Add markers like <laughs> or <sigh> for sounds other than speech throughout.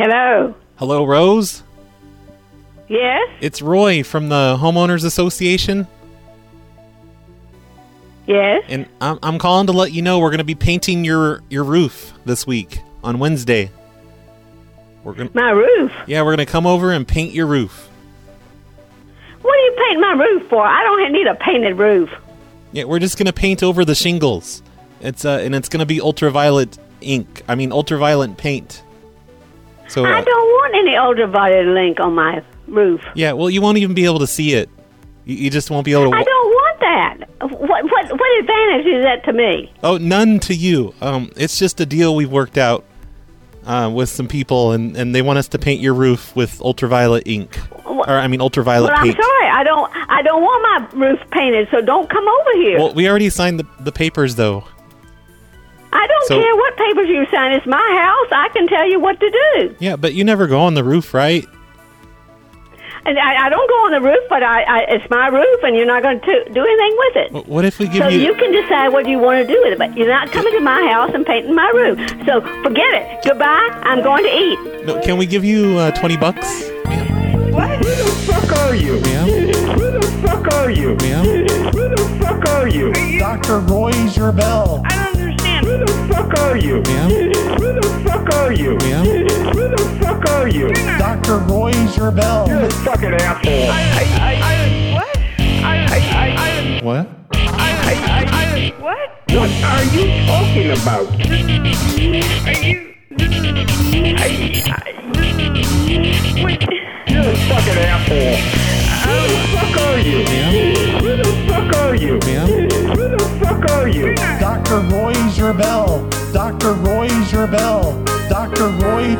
Hello. Hello, Rose. Yes. It's Roy from the Homeowners Association, Yes. and I'm, I'm calling to let you know we're going to be painting your your roof this week on Wednesday. We're gonna My roof. yeah, we're gonna come over and paint your roof. What do you paint my roof for? I don't need a painted roof. Yeah, we're just gonna paint over the shingles. It's uh, and it's gonna be ultraviolet ink. I mean ultraviolet paint. So I uh, don't want any ultraviolet link on my roof. yeah, well, you won't even be able to see it. You, you just won't be able to. I don't want that. What what what advantage is that to me? Oh, none to you. Um, it's just a deal we've worked out uh, with some people, and, and they want us to paint your roof with ultraviolet ink, or I mean ultraviolet Well, I'm paint. sorry. I don't I don't want my roof painted, so don't come over here. Well, we already signed the, the papers, though. I don't so- care what papers you sign. It's my house. I can tell you what to do. Yeah, but you never go on the roof, right? And I, I don't go on the roof, but I, I it's my roof, and you're not going to do anything with it. Wh- What if we give So you? you can decide what you want to do with it, but you're not coming to my house and painting my roof. So forget it. Goodbye. I'm going to eat. No, can we give you uh, twenty bucks? What? Who the fuck are you? Yeah. Who the fuck are you? Yeah. Who the fuck are you? Dr. Roy Gerbel. The fuck are you? Yeah. Who the fuck are you? Yeah. Who the fuck are you? Dr. Roy Gerbel. You're a fucking asshole. I, I, I, I what? I I I I What I I I I what? What are you talking about? You're a fucking asshole. Who the fuck are you? Yeah. Who the fuck are you? Yeah. Who the fuck are you? Dr. Roy Gerbel. Dr. Roy Gerbel. Dr. Roy.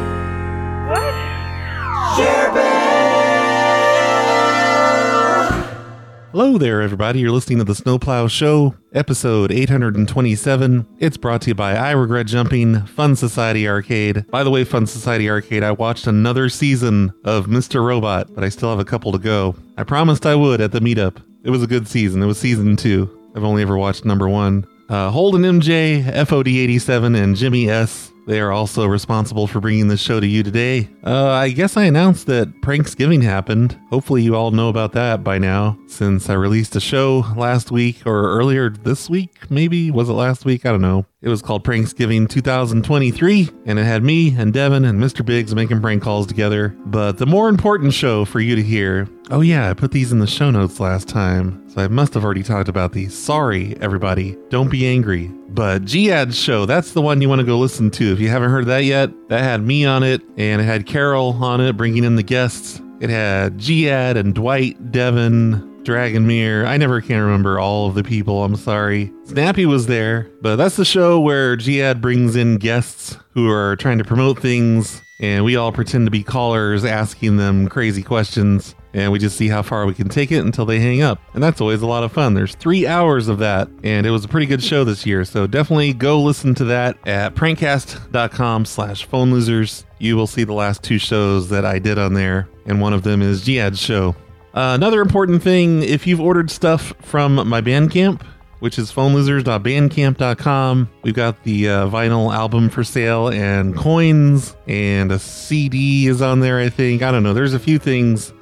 Hello there, everybody. You're listening to the Snowplow Show, episode 827. It's brought to you by I Regret Jumping, Fun Society Arcade. By the way, Fun Society Arcade, I watched another season of Mr. Robot, but I still have a couple to go. I promised I would at the meetup. It was a good season. It was season two. I've only ever watched number one. Uh, Holden MJ, FOD87, and Jimmy S. They are also responsible for bringing this show to you today. Uh, I guess I announced that Pranksgiving happened. Hopefully, you all know about that by now, since I released a show last week or earlier this week, maybe? Was it last week? I don't know. It was called Pranksgiving 2023, and it had me and Devin and Mr. Biggs making prank calls together. But the more important show for you to hear oh, yeah, I put these in the show notes last time, so I must have already talked about these. Sorry, everybody. Don't be angry. But JIAD's show, that's the one you want to go listen to. If you haven't heard that yet, that had me on it, and it had Carol on it, bringing in the guests. It had JIAD and Dwight, Devin, Dragonmere. I never can remember all of the people. I'm sorry. Snappy was there, but that's the show where JIAD brings in guests who are trying to promote things, and we all pretend to be callers asking them crazy questions, and we just see how far we can take it until they hang up. And that's always a lot of fun. There's three hours of that, and it was a pretty good show this year. So definitely go listen to that at prankcast.com slash phone losers. You will see the last two shows that I did on there, and one of them is JIAD's show. Uh, another important thing if you've ordered stuff from my Bandcamp, which is phonelosers.bandcamp.com, we've got the uh, vinyl album for sale and coins, and a CD is on there, I think. I don't know. There's a few things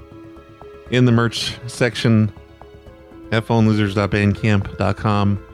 in the merch section at phonelosers.bandcamp.com.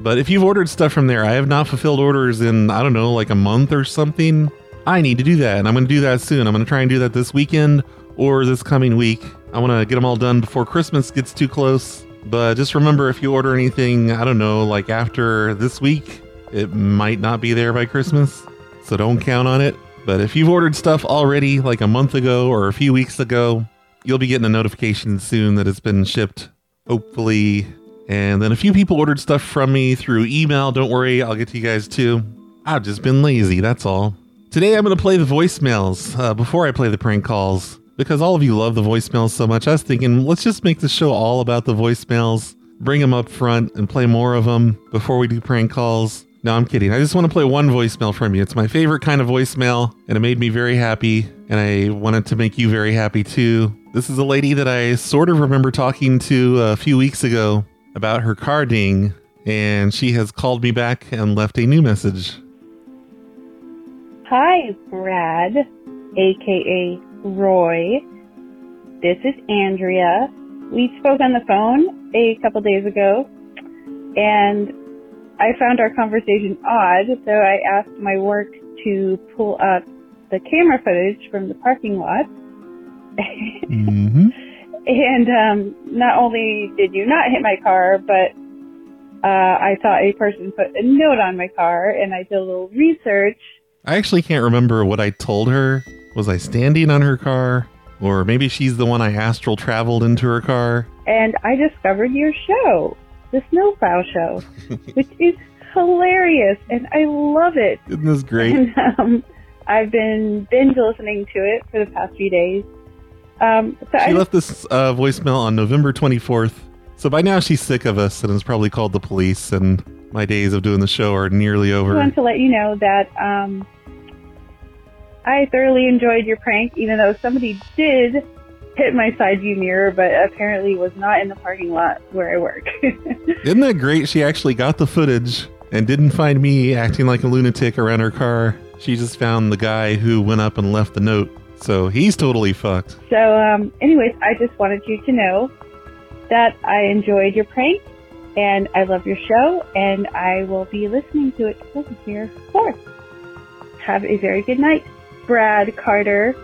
But if you've ordered stuff from there, I have not fulfilled orders in, I don't know, like a month or something. I need to do that, and I'm going to do that soon. I'm going to try and do that this weekend or this coming week. I want to get them all done before Christmas gets too close. But just remember if you order anything, I don't know, like after this week, it might not be there by Christmas. So don't count on it. But if you've ordered stuff already, like a month ago or a few weeks ago, you'll be getting a notification soon that it's been shipped, hopefully. And then a few people ordered stuff from me through email. Don't worry, I'll get to you guys too. I've just been lazy, that's all. Today I'm going to play the voicemails uh, before I play the prank calls because all of you love the voicemails so much. I was thinking, let's just make the show all about the voicemails, bring them up front, and play more of them before we do prank calls. No, I'm kidding. I just want to play one voicemail from you. It's my favorite kind of voicemail, and it made me very happy, and I wanted to make you very happy too. This is a lady that I sort of remember talking to a few weeks ago about her car ding, and she has called me back and left a new message. Hi, Brad. aka Roy. This is Andrea. We spoke on the phone a couple days ago, and I found our conversation odd, so I asked my work to pull up the camera footage from the parking lot. Mm-hmm. And um, not only did you not hit my car, but uh, I saw a person put a note on my car, and I did a little research. I actually can't remember what I told her. Was I standing on her car? Or maybe she's the one I astral traveled into her car? and I discovered your show, the Snowplow Show, <laughs> which is hilarious, and I love it. Isn't this great? And um, I've been binge listening to it for the past few days. Um, so I She left this uh, voicemail on November 24th. So by now she's sick of us and has probably called the police, and my days of doing the show are nearly just over. wanted to let you know that um, I thoroughly enjoyed your prank, even though somebody did hit my side view mirror, but apparently was not in the parking lot where I work. <laughs> Isn't that great? She actually got the footage and didn't find me acting like a lunatic around her car. She just found the guy who went up and left the note. So he's totally fucked. So, um, anyways, I just wanted you to know that I enjoyed your prank and I love your show and I will be listening to it here forth. Have a very good night, Brad Carter.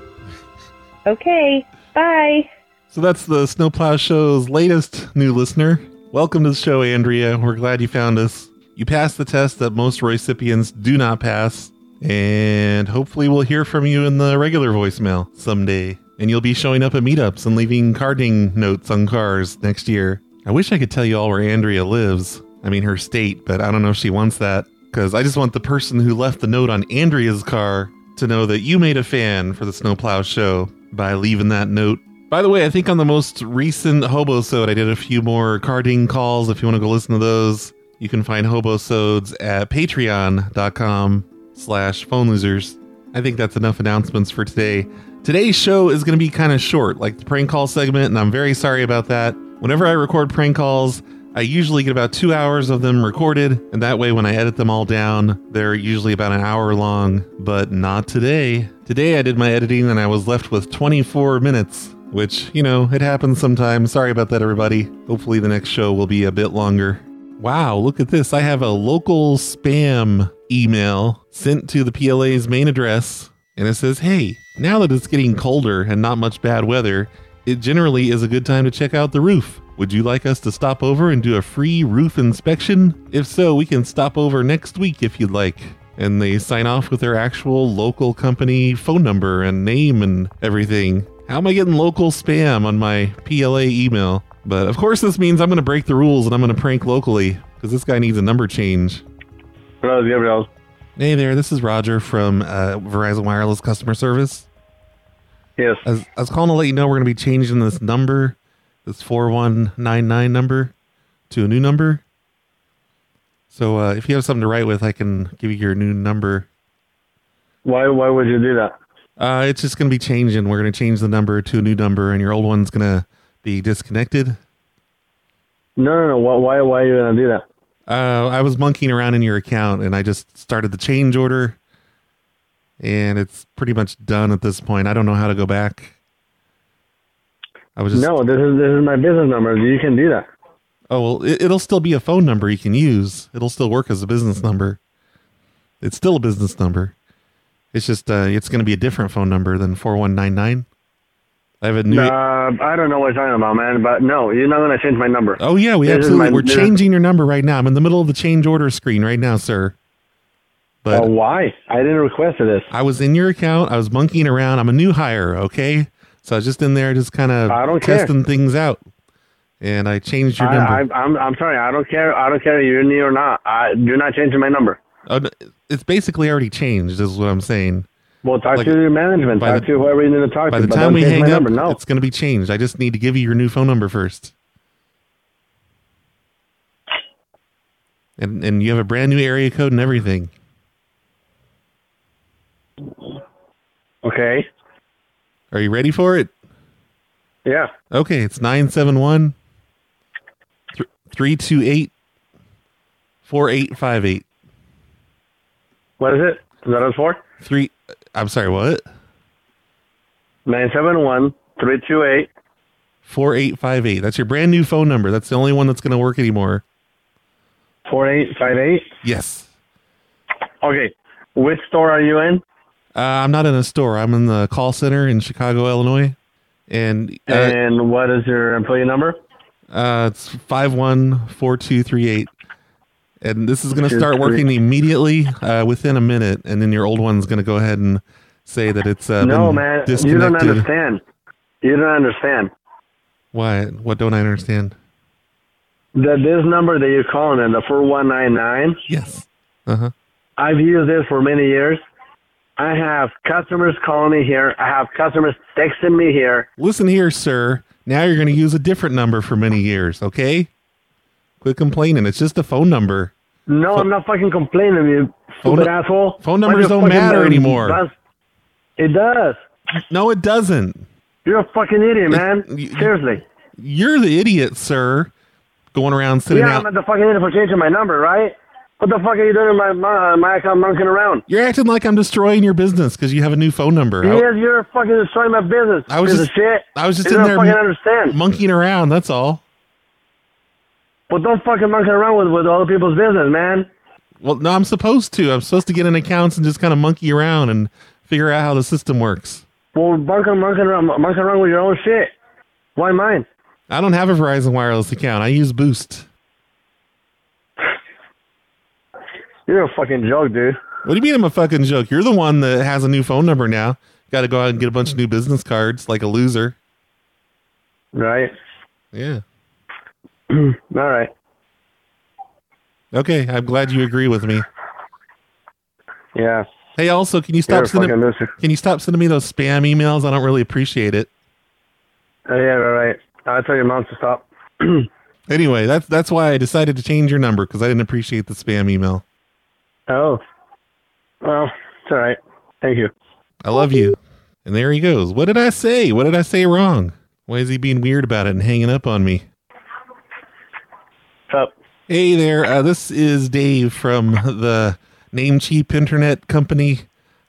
Okay, bye. So that's the Snowplow Show's latest new listener. Welcome to the show, Andrea. We're glad you found us. You passed the test that most recipients do not pass, and hopefully we'll hear from you in the regular voicemail someday. And you'll be showing up at meetups and leaving carding notes on cars next year. I wish I could tell you all where Andrea lives. I mean, her state, but I don't know if she wants that. Because I just want the person who left the note on Andrea's car to know that you made a fan for the Snowplow Show by leaving that note. By the way, I think on the most recent hobo Hobosode, I did a few more carding calls. If you want to go listen to those, you can find Hobosodes at patreon.com slash phone losers. I think that's enough announcements for today. Today's show is going to be kind of short, like the prank call segment, and I'm very sorry about that. Whenever I record prank calls, I usually get about two hours of them recorded, and that way when I edit them all down, they're usually about an hour long, but not today. Today I did my editing and I was left with 24 minutes, which, you know, it happens sometimes. Sorry about that, everybody. Hopefully the next show will be a bit longer. Wow, look at this. I have a local spam email sent to the PLA's main address, and it says, Hey, now that it's getting colder and not much bad weather, it generally is a good time to check out the roof. Would you like us to stop over and do a free roof inspection? If so, we can stop over next week if you'd like. And they sign off with their actual local company phone number and name and everything. How am I getting local spam on my PLA email? But of course, this means I'm going to break the rules and I'm going to prank locally because this guy needs a number change. Hello, Gabriel. Hey there, this is Roger from uh, Verizon Wireless Customer Service. Yes. I was, I was calling to let you know we're going to be changing this number, this 4199 number, to a new number. So uh, if you have something to write with, I can give you your new number. Why? Why would you do that? Uh, it's just going to be changing. We're going to change the number to a new number, and your old one's going to be disconnected. No, no, no. Why? Why, are you gonna do that? Uh, I was monkeying around in your account, and I just started the change order, and it's pretty much done at this point. I don't know how to go back. I was just No, this is this is my business number. You can do that. Oh well, it, it'll still be a phone number you can use. It'll still work as a business number. It's still a business number. It's just uh, it's going to be a different phone number than four one nine nine. I have a new. Uh, I don't know what you're talking about, man. But no, you're not gonna change my number. oh yeah, we this absolutely. My, We're changing your number right now. I'm in the middle of the change order screen right now, sir. But Uh, why? I didn't request this. I was in your account. I was monkeying around. I'm a new hire, okay? So I was just in there, just kind of don't care. testing things out, and I changed your I, number. I, I'm I'm sorry. I don't care. I don't care if you're new or not. I do not change my number. Oh, it's basically already changed, is what I'm saying. Well, talk Like, to your management. Talk the- to whoever you need to talk By to. the but time we hang up. No. it's going to be changed. I just need to give you your new phone number first. And and you have a brand new area code and everything. Okay. Are you ready for it? Yeah. Okay, it's 971 328 4858. What is it? Is that what it's for? Three I'm sorry, what? Nine seven one three two eight. 4858. That's your brand new phone number. That's the only one that's going to work anymore. Four eight five eight. Yes. Okay. Which store are you in? Uh, I'm not in a store. I'm in the call center in Chicago, Illinois. And uh, and what is your employee number? uh, it's 514238. And this is going to start working immediately uh, within a minute. And then your old one's going to go ahead and say that it's uh, no, man. You don't understand. You don't understand. Why? What don't I understand? That this number that you're calling in, the 4199, Yes. Uh huh. I've used this for many years. I have customers calling me here. I have customers texting me here. Listen here, sir. Now you're going to use a different number for many years, okay? Quit complaining. It's just a phone number. No, I'm not fucking complaining, you Phone- stupid asshole. phone numbers don't matter anymore. It does. No, it doesn't. You're a fucking idiot, man. Seriously. You're the idiot, sir. Going around sitting Yeah, out. I'm the fucking idiot for changing my number, right? What the fuck are you doing in my my, uh, my account monkeying around? You're acting like I'm destroying your business because you have a new phone number. I- Yes, you're fucking destroying my business. I was just- shit. I was just you in there fucking understand. monkeying around. That's all. But don't fucking monkey around with, with other people's business, man. Well, no, I'm supposed to. I'm supposed to get in accounts and just kind of monkey around and figure out how the system works. Well, monkey monkey around, monkey around with your own shit. Why mine? I don't have a Verizon wireless account. I use Boost. <laughs> You're a fucking joke, dude. What do you mean I'm a fucking joke? You're the one that has a new phone number now. Got to go out and get a bunch of new business cards like a loser. Right? Yeah. <clears throat> All right. Okay, I'm glad you agree with me. Yeah. Hey, also, can you You're stop sending? loser. Can you stop sending me those spam emails? I don't really appreciate it. Oh, yeah, right, right. I'll tell your mom to stop. <clears throat> Anyway, that's that's why I decided to change your number because I didn't appreciate the spam email. Oh. Well, it's all right. Thank you. I love you. And there he goes. What did I say? What did I say wrong? Why is he being weird about it and hanging up on me? Hey there, uh, this is Dave from the Namecheap Internet Company.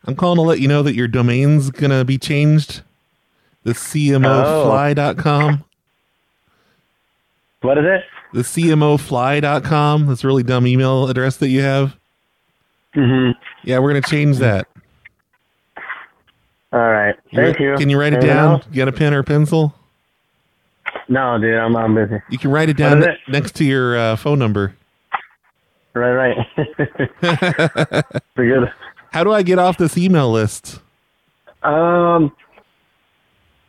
I'm calling to let you know that your domain's gonna be changed. The CMOfly.com. What is it? The CMOfly.com. This really dumb email address that you have. Mm-hmm. Yeah, we're gonna change that. All right. Thank You-. Can you write it down? else? You got a pen or a pencil? No, dude, I'm, I'm busy. You can write it down it? next to your uh, phone number. Right, right. <laughs> Pretty good. How do I get off this email list? Um,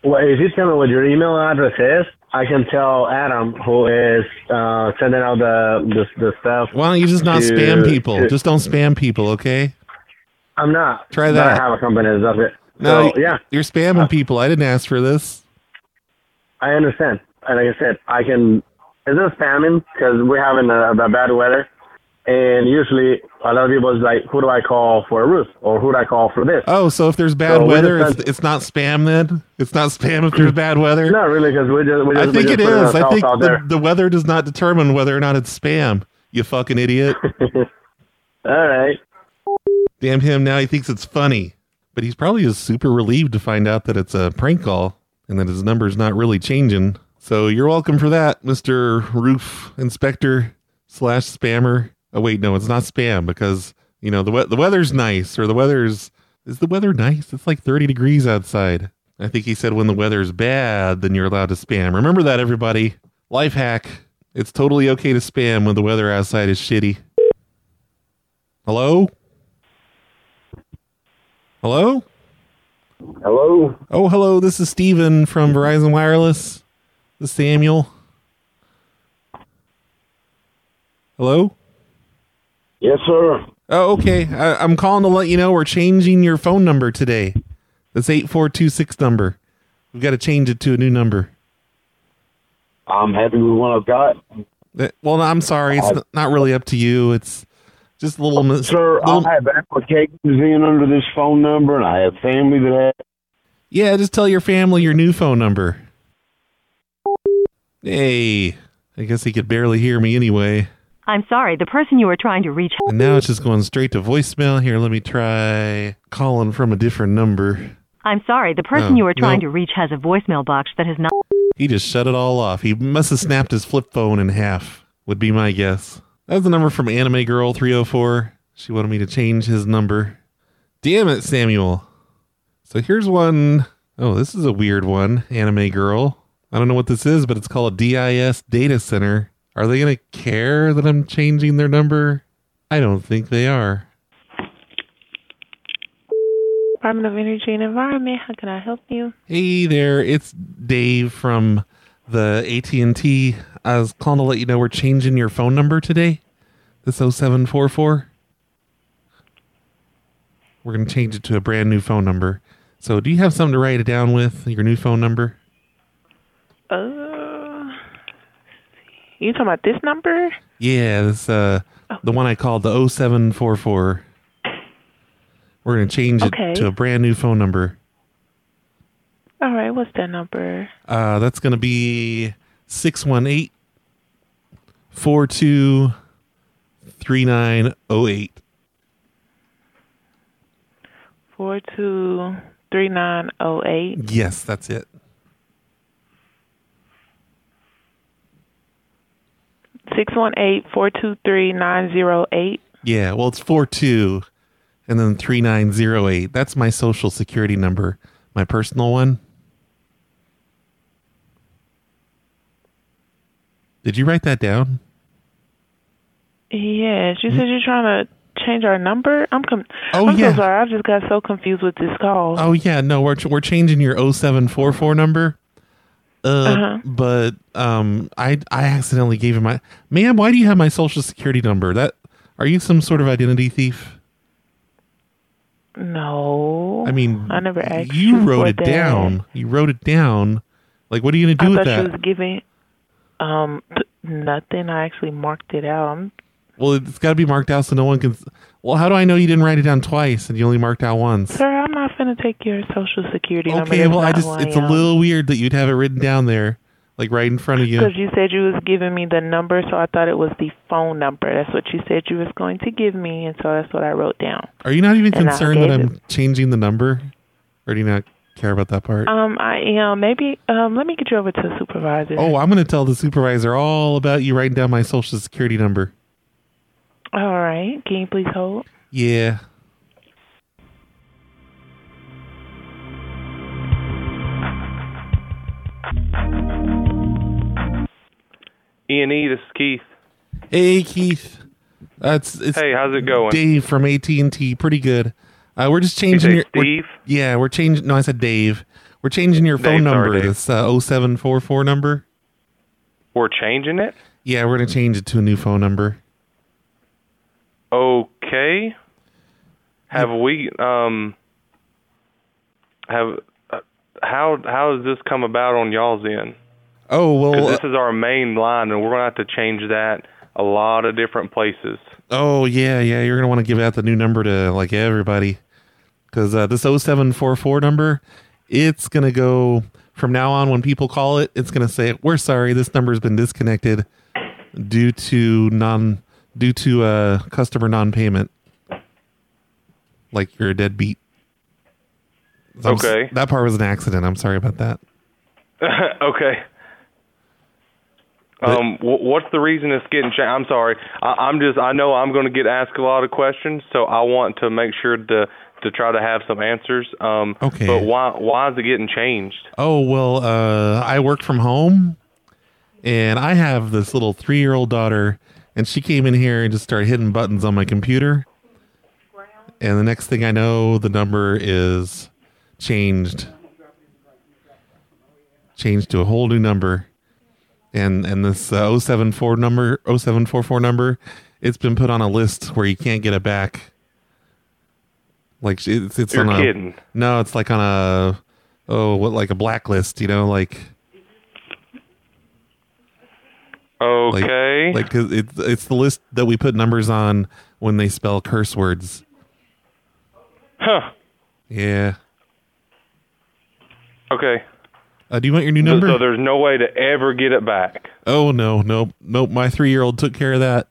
well, if you tell me what your email address is, I can tell Adam, who is uh, sending out the, the the stuff. Why don't you just not to- spam people? to- Just don't spam people, okay? I'm not. Try that. I have a company that does it. No, so, yeah, you're spamming people. I didn't ask for this. I understand. And like I said, I can. It's not spamming because we're having a, a bad weather, and usually a lot of people is like, "Who do I call for a roof?" or "Who do I call for this?" Oh, so if there's bad So weather, just it's, it's not spam then? It's not spam if there's bad weather? Not really, because we just we just, I think just it is. I think the, the weather does not determine whether or not it's spam. You fucking idiot. <laughs> All right. Damn him, now he thinks it's funny. But he's probably just super relieved to find out that it's a prank call and that his number's not really changing. So you're welcome for that, Mr. Roof Inspector slash spammer. Oh wait, no, it's not spam because you know the we- the weather's nice or the weather's is the weather nice? It's like 30 degrees outside. I think he said when the weather's bad, then you're allowed to spam. Remember that, everybody. Life hack. It's totally okay to spam when the weather outside is shitty. Hello? Hello? Hello. Oh, hello. This is Steven from Verizon Wireless. Samuel. Hello? Yes, sir. Oh, okay. I, I'm calling to let you know we're changing your phone number today. This 8426 number. We've got to change it to a new number. I'm happy with what I've got. That- Well, no, I'm sorry. It's n- not really up to you. It's just a little. mis- Sir, little- I have applications in under this phone number, and I have family that have. Yeah, just tell your family your new phone number. Hey, I guess he could barely hear me anyway. I'm sorry, the person you were trying to reach. And now it's just going straight to voicemail. Here, let me try calling from a different number. I'm sorry, the person Oh, you were trying no. to reach has a voicemail box that has not. He just shut it all off. He must have snapped his flip phone in half, would be my guess. That's the number from Anime Girl 304. She wanted me to change his number. Damn it, Samuel. So here's one oh this is a weird one, Anime Girl. I don't know what this is, but it's called a DIS Data Center. Are they going to care that I'm changing their number? I don't think they are. Department of Energy and Environment. How can I help you? Hey there, it's Dave from the AT&T. I was calling to let you know we're changing your phone number today. This 0744. We're going to change it to a brand new phone number. So, do you have something to write it down with, your new phone number? Uh, you talking about this number? Yeah, this uh the one I called the 0744. We're going to change it Okay. to a brand new phone number. All right, what's that number? Uh, that's going to be 618 42 3908. Four two three nine zero eight. Yes, that's it. Six one eight four two three nine zero eight. Yeah, well, it's 42 and then 3908. That's my social security number, my personal one. Did you write that down? Yes, you said you're trying to change our number. I'm com- Oh, I'm yeah. so sorry. I just got so confused with this call. Oh yeah, no, we're we're changing your 0744 number. Uh, Uh-huh. but um, I I accidentally gave him my ma'am. Why do you have my social security number? That are you some sort of identity thief? No. I mean, I never asked you wrote <laughs> it that. down. You wrote it down. Like, what are you gonna do I with that? she was giving um nothing. I actually marked it out. I'm Well, it's got to be marked out so no one can. Well, how do I know you didn't write it down twice and you only marked out once? Sir, I'm not gonna take your social security number. Okay, well, I just it's a little weird that you'd have it written down there, like right in front of you. Because you said you was giving me the number, so I thought it was the phone number. That's what you said you was going to give me, and so that's what I wrote down. Are you not even And concerned that I'm changing the number, or do you not care about that part? Um, I am. Maybe. Um, let me get you over to the supervisor. oh, I'm going to tell the supervisor all about you writing down my social security number. All right. Can you please hold? Yeah. E and E, this is Keith. Hey, Keith. That's it's Hey, how's it going? Dave from AT and T. Pretty good. Uh, we're just You changing say your we're- yeah, we're changing. No, I said Dave. We're changing your phone Dave, number. Dave. This uh, 0744 number. We're changing it. Yeah, we're gonna change it to a new phone number. Okay. Have we um have uh, how how has this come about on y'all's end? Oh well. Because this is our main line, and we're gonna have to change that a lot of different places. Oh yeah, yeah. You're gonna want to give out the new number to like everybody, because uh, this 0744 number, it's gonna go from now on. When people call it, it's gonna say, "We're sorry, this number's been disconnected due to non due to uh, customer non-payment." Like you're a deadbeat. I'm s- Okay. that part was an accident. I'm sorry about that. <laughs> okay. Um, wh- what's the reason it's getting changed? I'm sorry. I- I'm just. I know I'm going to get asked a lot of questions, so I want to make sure to to try to have some answers. Um, Okay. But why why is it getting changed? Oh well, uh, I work from home, and I have this little three-year-old daughter, and she came in here and just started hitting buttons on my computer. And the next thing I know, the number is changed, changed to a whole new number, and and this uh, 074 number, 0744 number, it's been put on a list where you can't get it back. Like it's it's You're on a kidding. no, it's like on a oh what like a blacklist, you know, like like- Okay. like, 'cause it's it's the list that we put numbers on when they spell curse words. Huh. Yeah. Okay. Uh, do you want your new number? So there's no way to ever get it back. oh no, nope, nope. My three year old took care of that.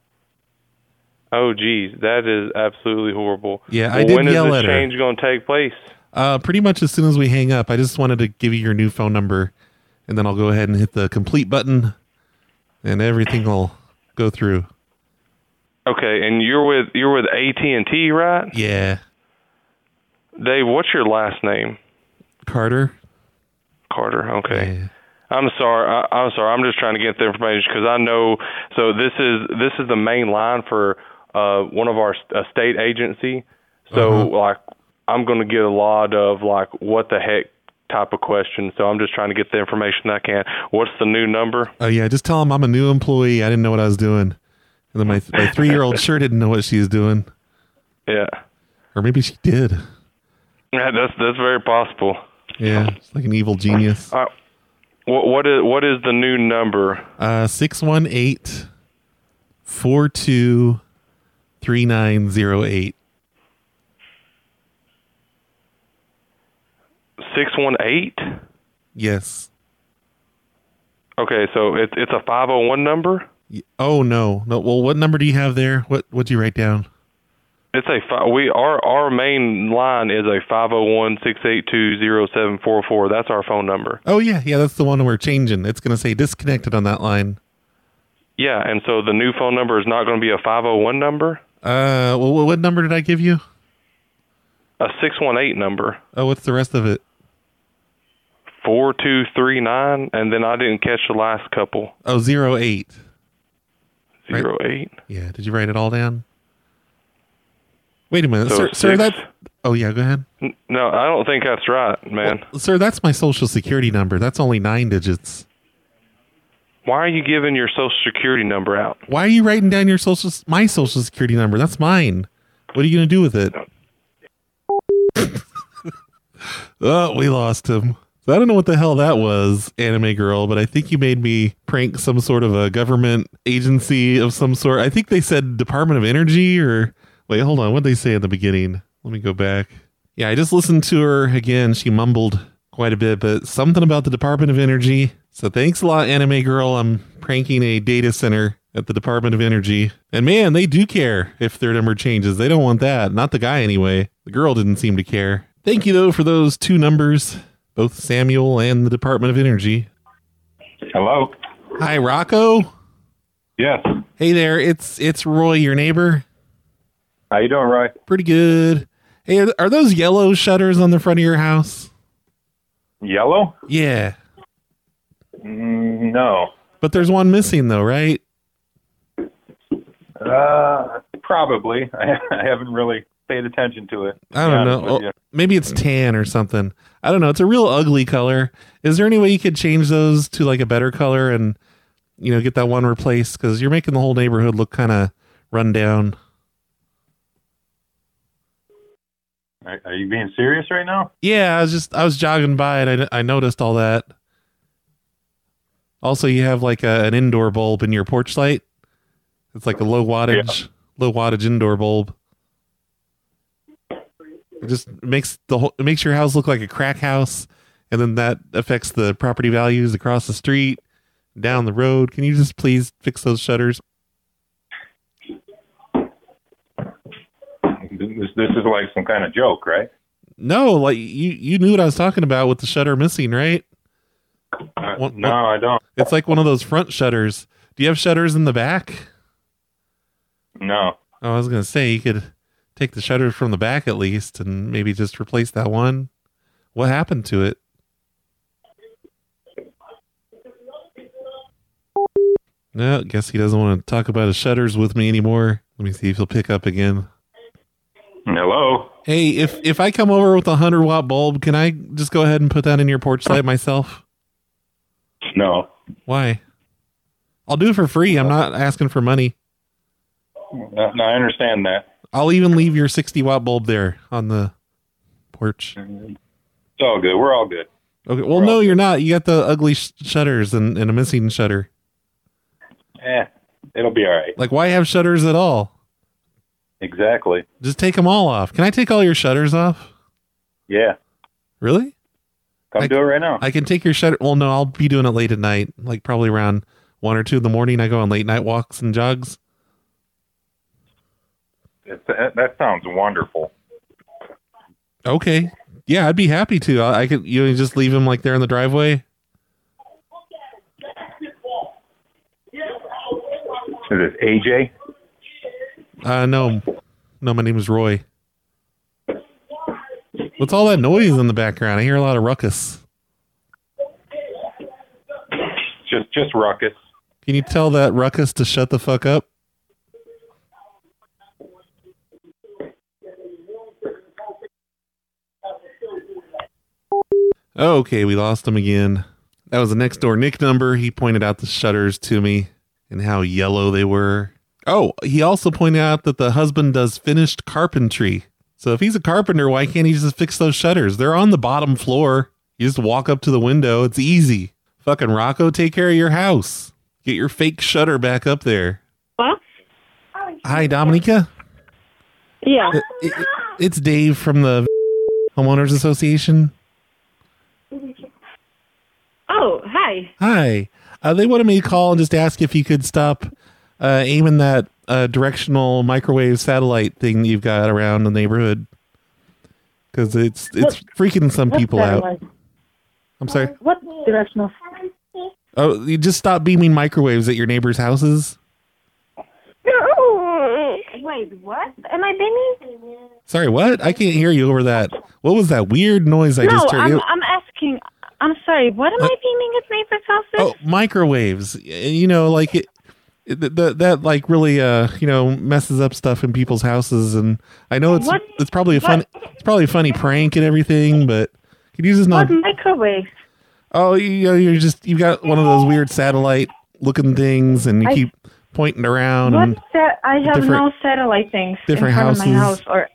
Oh, geez, that is absolutely horrible. Yeah, I did when is yell this at her. change going to take place? Uh, pretty much as soon as we hang up, I just wanted to give you your new phone number, and then I'll go ahead and hit the complete button, and everything will go through. Okay, and you're with you're with AT and T, right? Yeah, Dave, what's your last name? Carter. Carter. Okay. I'm sorry. I, I'm sorry. I'm just trying to get the information because I know. So this is this is the main line for uh, one of our st- uh, state agency. So Uh-huh. like, I'm going to get a lot of like, what the heck type of question. So I'm just trying to get the information I can. What's the new number? Oh yeah, just tell them I'm a new employee. I didn't know what I was doing, and then my my <laughs> three year old sure didn't know what she was doing, Yeah. or maybe she did. Yeah, that's that's very possible. Yeah, it's like an evil genius. Uh, what what is what is the new number? Uh, six one eight four two three nine zero eight. Six one eight. Yes. Okay, so it's it's a five hundred one number. Oh no, no. Well, what number do you have there? What what'd you write down? It's a fi- we our our main line is a five zero one six eight two zero seven four four. That's our phone number. Oh yeah, yeah. That's the one we're changing. It's gonna say disconnected on that line. Yeah, and so the new phone number is not going to be a five zero one number, Uh, well, what number did I give you? a six one eight number, Oh, what's the rest of it? Four two three nine, and then I didn't catch the last couple Oh, zero eight. zero eight. Yeah. Did you write it all down? Wait a minute, So sir. Sir, that's. Oh yeah, go ahead. No, I don't think that's right, man. Sir, that's my social security number. That's only nine digits. Why are you giving your social security number out? Why are you writing down your social my social security number? That's mine. What are you going to do with it? <laughs> oh, we lost him. So I don't know what the hell that was, anime girl, but I think you made me prank some sort of a government agency of some sort. I think they said Department of Energy or wait, hold on. What did they say in the beginning? Let me go back. Yeah, I just listened to her again. She mumbled quite a bit, but something about the Department of Energy. So thanks a lot, anime girl. I'm pranking a data center at the Department of Energy. And man, they do care if their number changes. They don't want that. Not the guy anyway. The girl didn't seem to care. Thank you though for those two numbers, both Samuel and the Department of Energy. Hello. Hi, Rocco. Yes. Hey there, it's it's Roy, your neighbor. How you doing, Roy? Pretty good. Hey, are, those yellow shutters on the front of your house? Yellow? Yeah, Mm, no. but there's one missing though, right? Uh, probably. I, <laughs> I haven't really paid attention to it. I don't know. with Oh, maybe it's tan or something. I don't know. It's a real ugly color. Is there any way you could change those to like a better color and you know get that one replaced? Because you're making the whole neighborhood look kind of run down. Are, are you being serious right now? Yeah, I was just I was jogging by and I, I noticed all that. Also, you have like a, an indoor bulb in your porch light. It's like a low wattage, low wattage indoor bulb. It just makes the whole it makes your house look like a crack house, and then that affects the property values across the street, down the road. Can you just please fix those shutters? This, this is like some kind of joke, right? No, like you you knew what I was talking about with the shutter missing, right? Uh, What- no, what- I don't. It's like one of those front shutters. Do you have shutters in the back? No. Oh, I was gonna say you could take the shutters from the back at least, and maybe just replace that one. What happened to it? No, guess he doesn't want to talk about his shutters with me anymore. Let me see if he'll pick up again. Hello. Hey, if if I come over with a hundred watt bulb, can I just go ahead and put that in your porch light myself? No. Why? I'll do it for free. I'm not asking for money. No, no, I understand that. I'll even leave your 60 watt bulb there on the porch. It's all good. We're all good. Okay. Well, no, you're not. You got the ugly sh- shutters and, and a missing shutter. Eh, it'll be all right. Like, why have shutters at all? Exactly. Just take them all off. Can I take all your shutters off? Yeah. Really? Come do it right now. I can take your shutter. Well, no, I'll be doing it late at night, like probably around one or two in the morning. I go on late night walks and jogs. It's, that, that sounds wonderful. Okay. Yeah, I'd be happy to. I, I could. You just leave him like there in the driveway. Is this AJ? Uh, no, no. My name is Roy. What's all that noise in the background? I hear a lot of ruckus. Just just ruckus. Can you tell that ruckus to shut the fuck up? Okay, we lost him again. That was the next door Nick number. He pointed out the shutters to me and how yellow they were. Oh, he also pointed out that the husband does finished carpentry. So if he's a carpenter, why can't he just fix those shutters? They're on the bottom floor. You just walk up to the window. It's easy. Fucking Rocco, take care of your house. Get your fake shutter back up there. What? Hi, Dominica. Yeah. It- it- it's Dave from the Homeowners Association. Oh, hi. Hi. Uh, they wanted me to call and just ask if you could stop uh, aiming that uh, directional microwave satellite thing that you've got around the neighborhood because it's it's freaking some What people out. I'm sorry. What directional? Oh, you just stop beaming microwaves at your neighbors' houses. No. Wait, what? Am I beaming? Sorry, what? I can't hear you over that. What was that weird noise I no, just heard? I'm, I'm I'm sorry. What am I beaming at neighbors' houses? Oh, microwaves. You know, like it, it the, the, that like really uh you know messes up stuff in people's houses, and I know it's What? it's probably a fun it's probably a funny prank and everything, but could just not? Microwave? Oh, you know, you're just you've got one of those weird satellite looking things, and you I- keep pointing around. What? And Sa- I have no satellite things different in front of my house, or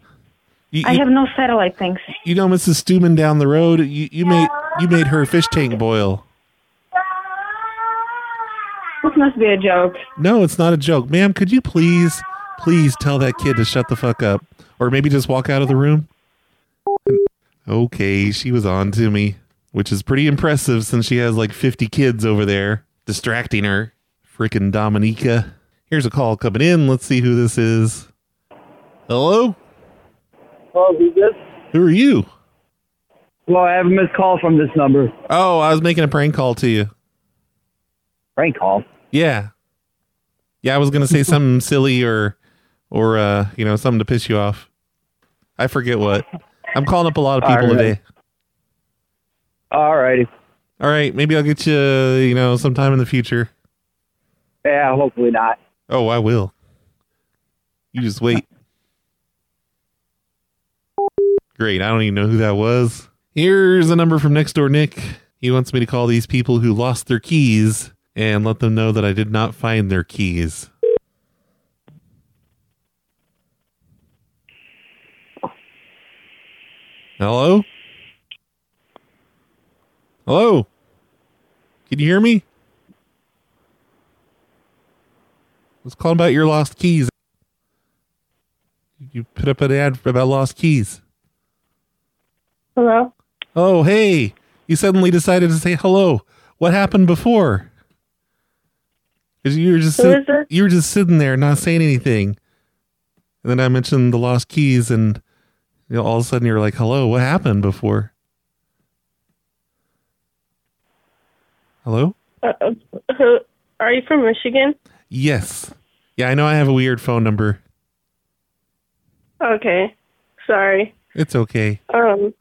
you, I you- have no satellite things. you know, Mrs. Stuman down the road, you, you made you made her fish tank boil. This must be a joke. No, it's not a joke. Ma'am, could you please, please tell that kid to shut the fuck up? Or maybe just walk out of the room? Okay, she was on to me, which is pretty impressive since she has like 50 kids over there distracting her. Freaking Dominica. Here's a call coming in. Let's see who this is. Hello? Oh, who's this? Who are you? Well, I have a missed call from this number. Oh, I was making a prank call to you. Prank call? Yeah. Yeah, I was gonna say something <laughs> silly or or uh, you know, something to piss you off. I forget what. I'm calling up a lot of people today. All righty. All right, maybe I'll get you, you know, sometime in the future. Yeah, hopefully not. Oh, I will. You just wait. Great. I don't even know who that was. Here's a number from next door Nick. He wants me to call these people who lost their keys and let them know that I did not find their keys. Hello? Hello? Can you hear me? Let's about your lost keys. You put up an ad about lost keys. Hello. Oh, hey. You suddenly decided to say hello. What happened before? Because you were just sit- you were just sitting there not saying anything. And then I mentioned the lost keys and you know, all of a sudden you're like, hello, what happened before? Hello? Uh, uh, are you from Michigan? Yes. Yeah, I know I have a weird phone number. Okay. Sorry. It's okay. Um.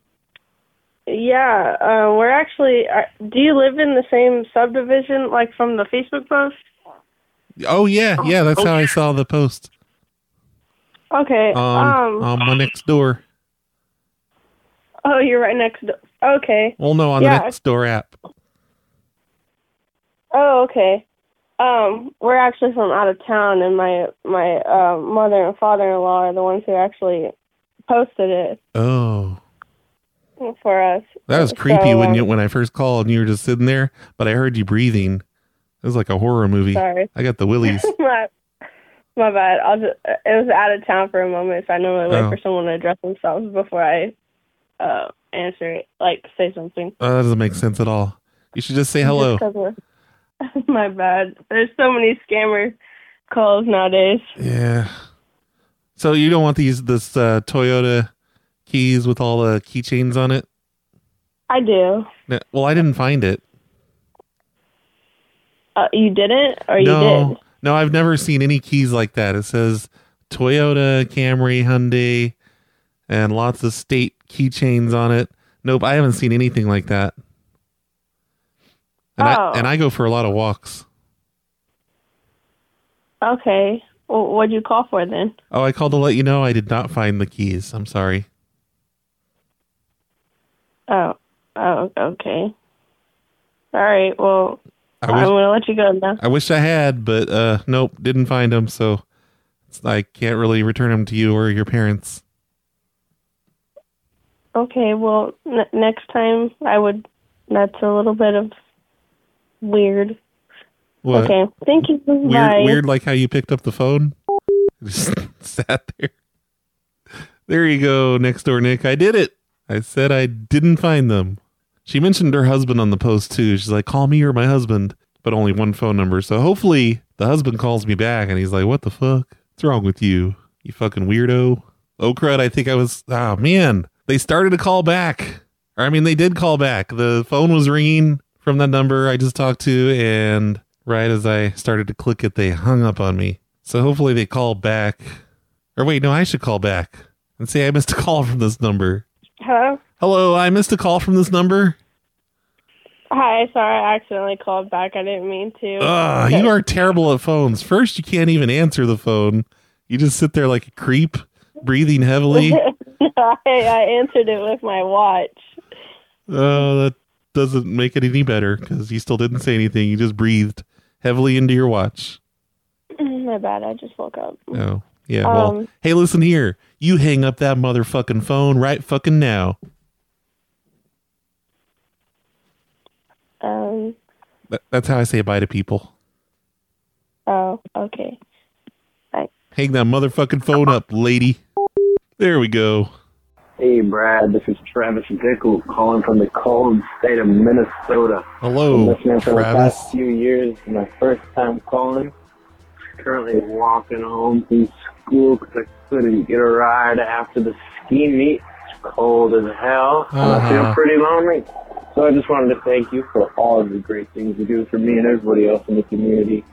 Yeah. Uh, we're actually. Uh, do you live in the same subdivision, like from the Facebook post? Oh yeah, yeah, that's how I saw the post Okay. on um. on my next door. oh, you're right next. door. Okay. Well, no, on yeah. the next door app. Oh, okay. Um, we're actually from out of town, and my my uh, mother and father-in-law are the ones who actually posted it Oh, for us. that was creepy So, when um, you when I first called and you were just sitting there, but I heard you breathing. It was like a horror movie. Sorry. I got the willies. <laughs> my, my bad. I'll just. It was out of town for a moment, so I normally wait Oh. for someone to address themselves before I uh answer it, like say something. Oh, that doesn't make sense at all. You should just say hello. Just <laughs> my bad. There's so many scammer calls nowadays. Yeah. So you don't want these this uh, Toyota keys with all the keychains on it? I do. No, Well, I didn't find it. Uh, you didn't, or you no, did? no, I've never seen any keys like that. It says Toyota, Camry, Hyundai, and lots of state keychains on it. Nope, I haven't seen anything like that. And Oh. I and I go for a lot of walks. Okay. Well, what'd you call for then? Oh, I called to let you know I did not find the keys. I'm sorry. Oh. Oh. Okay. All right. Well, I I'm wish- gonna let you go now. I wish I had, but uh, nope, didn't find them. So I can't really return them to you or your parents. Okay. Well, n- next time I would. That's a little bit of weird. What? Okay. Thank you. Weird, Bye. weird, like how you picked up the phone. <laughs> Just <laughs> sat there. There you go, next door Nick. I did it. I said I didn't find them. She mentioned her husband on the post too. She's like, "Call me or my husband," but only one phone number. So hopefully the husband calls me back and he's like, "What the fuck? What's wrong with you? You fucking weirdo." Oh crud! I think I was. Oh man, they started to call back. I mean, they did call back. The phone was ringing from that number I just talked to, and right as I started to click it, they hung up on me. So hopefully they call back. Or wait, no, I should call back and say I missed a call from this number. Hello. Hello, I missed a call from this number. Hi. Sorry, I accidentally called back. I didn't mean to. Ah, Ugh, you are terrible at phones. First, you can't even answer the phone. You just sit there like a creep, breathing heavily. <laughs> I, I answered it with my watch. Oh, that doesn't make it any better because you still didn't say anything. You just breathed heavily into your watch. <clears throat> My bad. I just woke up. Oh, yeah. Well, Um, hey, listen here. You hang up that motherfucking phone right fucking now. Um. That, that's how I say bye to people. Oh. Okay. Bye. Hang that motherfucking phone up, lady. There we go. Hey, Brad, this is Travis Bickle calling from the cold state of Minnesota. Hello, Been listening for the Travis. past few years. My first time calling. Currently walking home from school because I couldn't get a ride after the ski meet. It's cold as hell, and I feel Uh-huh. pretty lonely. So I just wanted to thank you for all of the great things you do for me and everybody else in the community.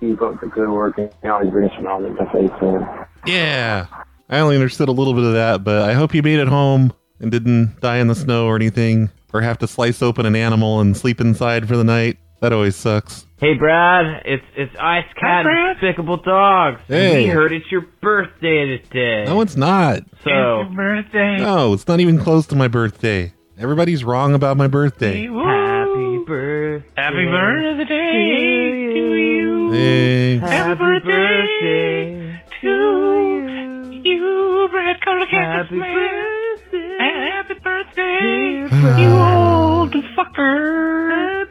Keep up the good work, and you always bring some knowledge to face, man. Yeah. I only understood a little bit of that, but I hope you made it home and didn't die in the snow or anything, or have to slice open an animal and sleep inside for the night. That always sucks. Hey Brad, it's it's Ice Cat and Despicable Dogs. Hey. We heard it's your birthday today. No, it's not. So birthday. No, it's not even close to my birthday. Everybody's wrong about my birthday. happy birthday. Happy birthday to you. Thanks. Happy birthday to you, Brad Happy birthday. Happy birthday, you old fucker.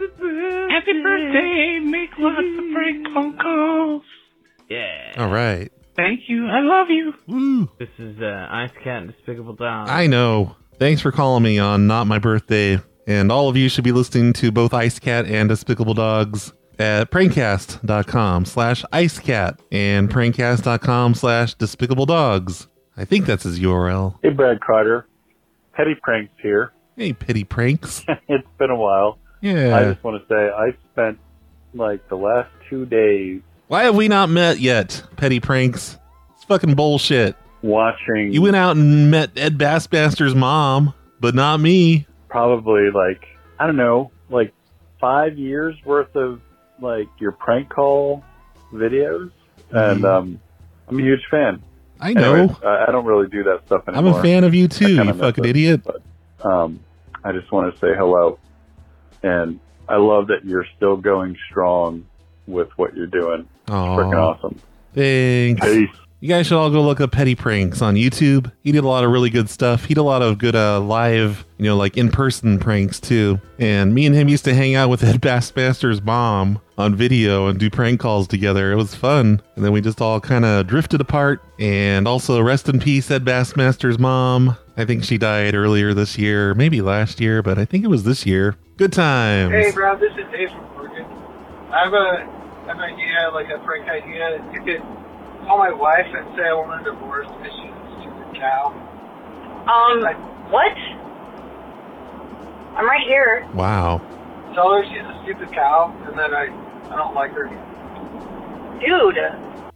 Happy birthday. Make lots of prank phone calls. Yeah. All right. Thank you. I love you. Woo. This is uh, Ice Cat and Despicable Dogs. I know. Thanks for calling me on Not My Birthday. And all of you should be listening to both Ice Cat and Despicable Dogs at prankcast.com slash icecat and prankcast.com slash despicable dogs. I think that's his URL. Hey, Brad Carter. Petty Pranks here. Hey, petty pranks. <laughs> it's been a while. Yeah. I just want to say I spent like the last two days Why have we not met yet, petty pranks? It's fucking bullshit. watching You went out and met Ed Bassmaster's mom, but not me. probably like I don't know, like five years worth of like your prank call videos, and Mhm. um, I'm a huge fan. I know. Anyways, I, I don't really do that stuff anymore. I'm a fan of you too, kinda you miss fucking it, idiot. But um, I just want to say hello, and I love that you're still going strong with what you're doing. It's freaking awesome. Thanks. Peace. You guys should all go look up Petty Pranks on YouTube. He did a lot of really good stuff. He did a lot of good uh, live, you know, like in person pranks too. And me and him used to hang out with Ed Bassmaster's mom on video and do prank calls together. It was fun. And then we just all kind of drifted apart. And also, rest in peace, Ed Bassmaster's mom. I think she died earlier this year, maybe last year, but I think it was this year. Good times. Hey, Brad, this is Dave from Oregon. I have a, I have an idea, like a prank idea. You could call my wife and say I want a divorce because she's a stupid cow. Um, what? I'm right here. Wow. Tell her she's a stupid cow, and then I, I don't like her. Dude.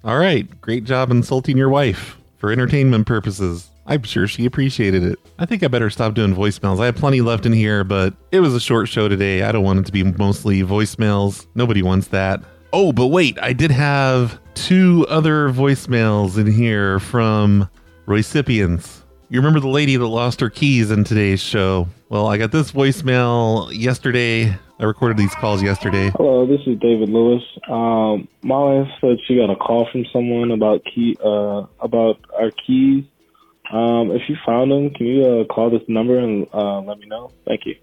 All right. Great job insulting your wife for entertainment purposes. I'm sure she appreciated it. I think I better stop doing voicemails. I have plenty left in here, but it was a short show today. I don't want it to be mostly voicemails. Nobody wants that. Oh, but wait, I did have two other voicemails in here from recipients. You remember the lady that lost her keys in today's show? Well, I got this voicemail yesterday. I recorded these calls yesterday. Hello, this is David Lewis. Um, Molly said she got a call from someone about key uh, about our keys. Um, if you found them, can you uh, call this number and uh, let me know? Thank you.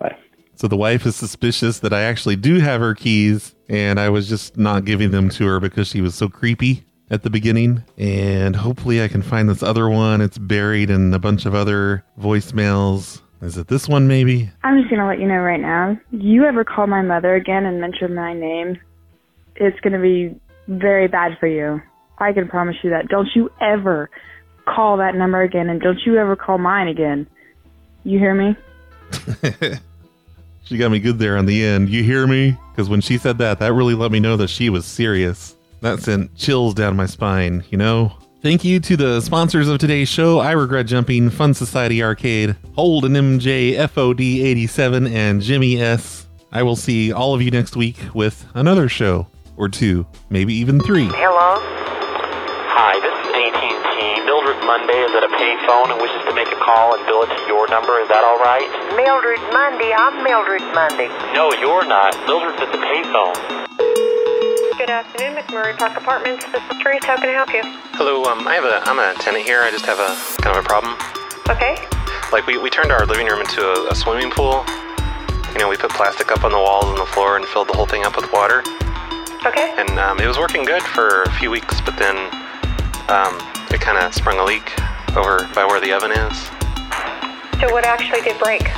Bye. So the wife is suspicious that I actually do have her keys, and I was just not giving them to her because she was so creepy at the beginning. And hopefully, I can find this other one. It's buried in a bunch of other voicemails. Is it this one, maybe? I'm just gonna let you know right now. You ever call my mother again and mention my name, it's gonna be very bad for you. I can promise you that. Don't you ever call that number again, and don't you ever call mine again. You hear me? <laughs> She got me good there on the end. You hear me? Because when she said that, that really let me know that she was serious. That sent chills down my spine, you know? Thank you to the sponsors of today's show I Regret Jumping, Fun Society Arcade, Holden MJ FOD 87, and Jimmy S. I will see all of you next week with another show, or two, maybe even three. Hello? Hi, this is AT&T. Mildred Monday is at a payphone and wishes to make a call and bill it to your number. Is that all right? Mildred Monday, I'm Mildred Monday. No, you're not. Mildred's at the payphone. Good afternoon, McMurray Park Apartments. This is Therese. How can I help you? Hello, um, I have a, I'm a tenant here. I just have a kind of a problem. Okay. Like we, we turned our living room into a, a swimming pool. You know, we put plastic up on the walls and the floor and filled the whole thing up with water. Okay. And um, it was working good for a few weeks, but then um, it kind of sprung a leak over by where the oven is. So what actually did break?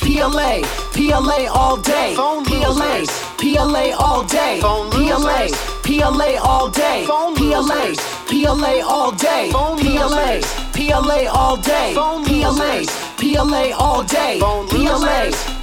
PLA, PLA all day. PLA, PLA all day. PLA, PLA all day. PLA, PLA all day. PLA, PLA all day. PLA, PLA all day. PLA,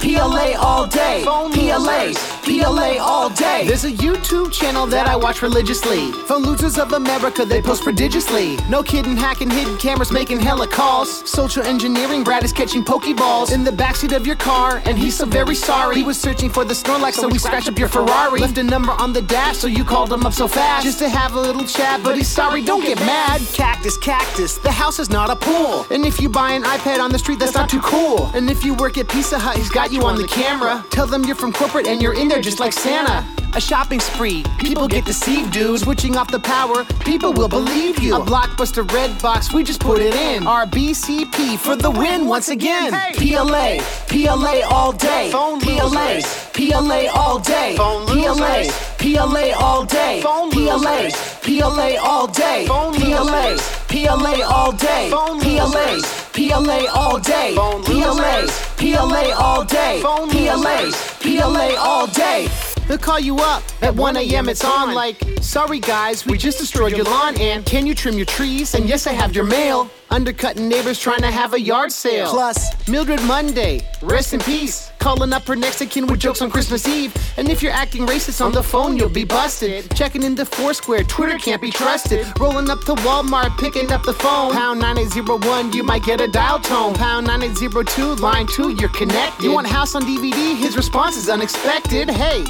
PLA all day. PLA, PLA all day. There's a YouTube channel that I watch religiously. Phone losers of America, they post prodigiously. No kidding, hacking hidden cameras, making hella calls. Social engineering, Brad is catching pokeballs in the backseat of your car, and he's so very sorry. He was searching for the Snorlax, so we scratched up your Ferrari. Left a number on the dash, so you called him up so fast just to have a little chat. But he's sorry, don't get mad. Cactus, cactus, the house is not a pool. And if you buy an iPad on the street, that's not too cool. And if you work at Pizza Hut, he's got you on the camera. Tell them you're from corporate and you're in there just like Santa. A shopping spree, people get deceived, dude. Switching off the power, people will believe you. A blockbuster red box, we just put it in. RBCP for the win once again. PLA, PLA all day. PLA, PLA all day. PLA, PLA all day. PLA, PLA all day. PLA, PLA all day. PLA, PLA all day. PLA, PLA all day. PLA, PLA all day. They'll call you up at 1 a.m. It's on like, sorry guys, we just destroyed your lawn and can you trim your trees? And yes, I have your mail. Undercutting neighbors trying to have a yard sale. Plus, Mildred Monday, rest in peace. Calling up her kin with jokes on Christmas Eve. And if you're acting racist on the phone, you'll be busted. Checking into Foursquare, Twitter can't be trusted. Rolling up to Walmart, picking up the phone. Pound 9801, you might get a dial tone. Pound 9802, line 2, you're connected. You want House on DVD? His response is unexpected. Hey.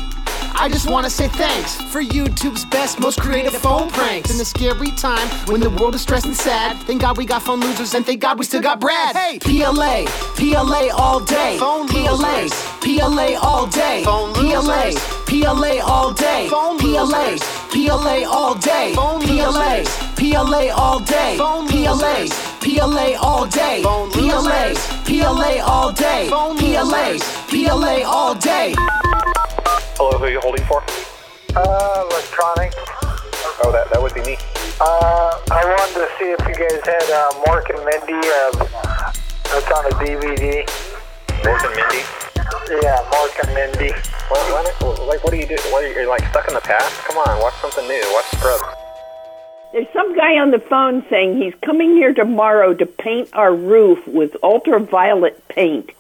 I just wanna say thanks for YouTube's best, most creative phone pranks. In the scary time when the world is stressed and sad, thank God we got phone losers and thank God we still got Brad. Hey, PLA, PLA all day. Phone PLA, PLA all day. Phone PLA, PLA all day. Phone PLA, PLA all day. PLA, PLA all day. PLA, PLA all day. PLA, PLA all day. PLA, PLA all day. Hello, who are you holding for? Uh, electronic. Oh, that, that would be me. Uh, I wanted to see if you guys had uh, Mork and Mindy. Uh, that's on a DVD. Mork and Mindy? Yeah, Mark and Mindy. Well, why not, like, what do you do? What are you, you're like stuck in the past? Come on, watch something new. Watch Scrubs. There's some guy on the phone saying he's coming here tomorrow to paint our roof with ultraviolet paint.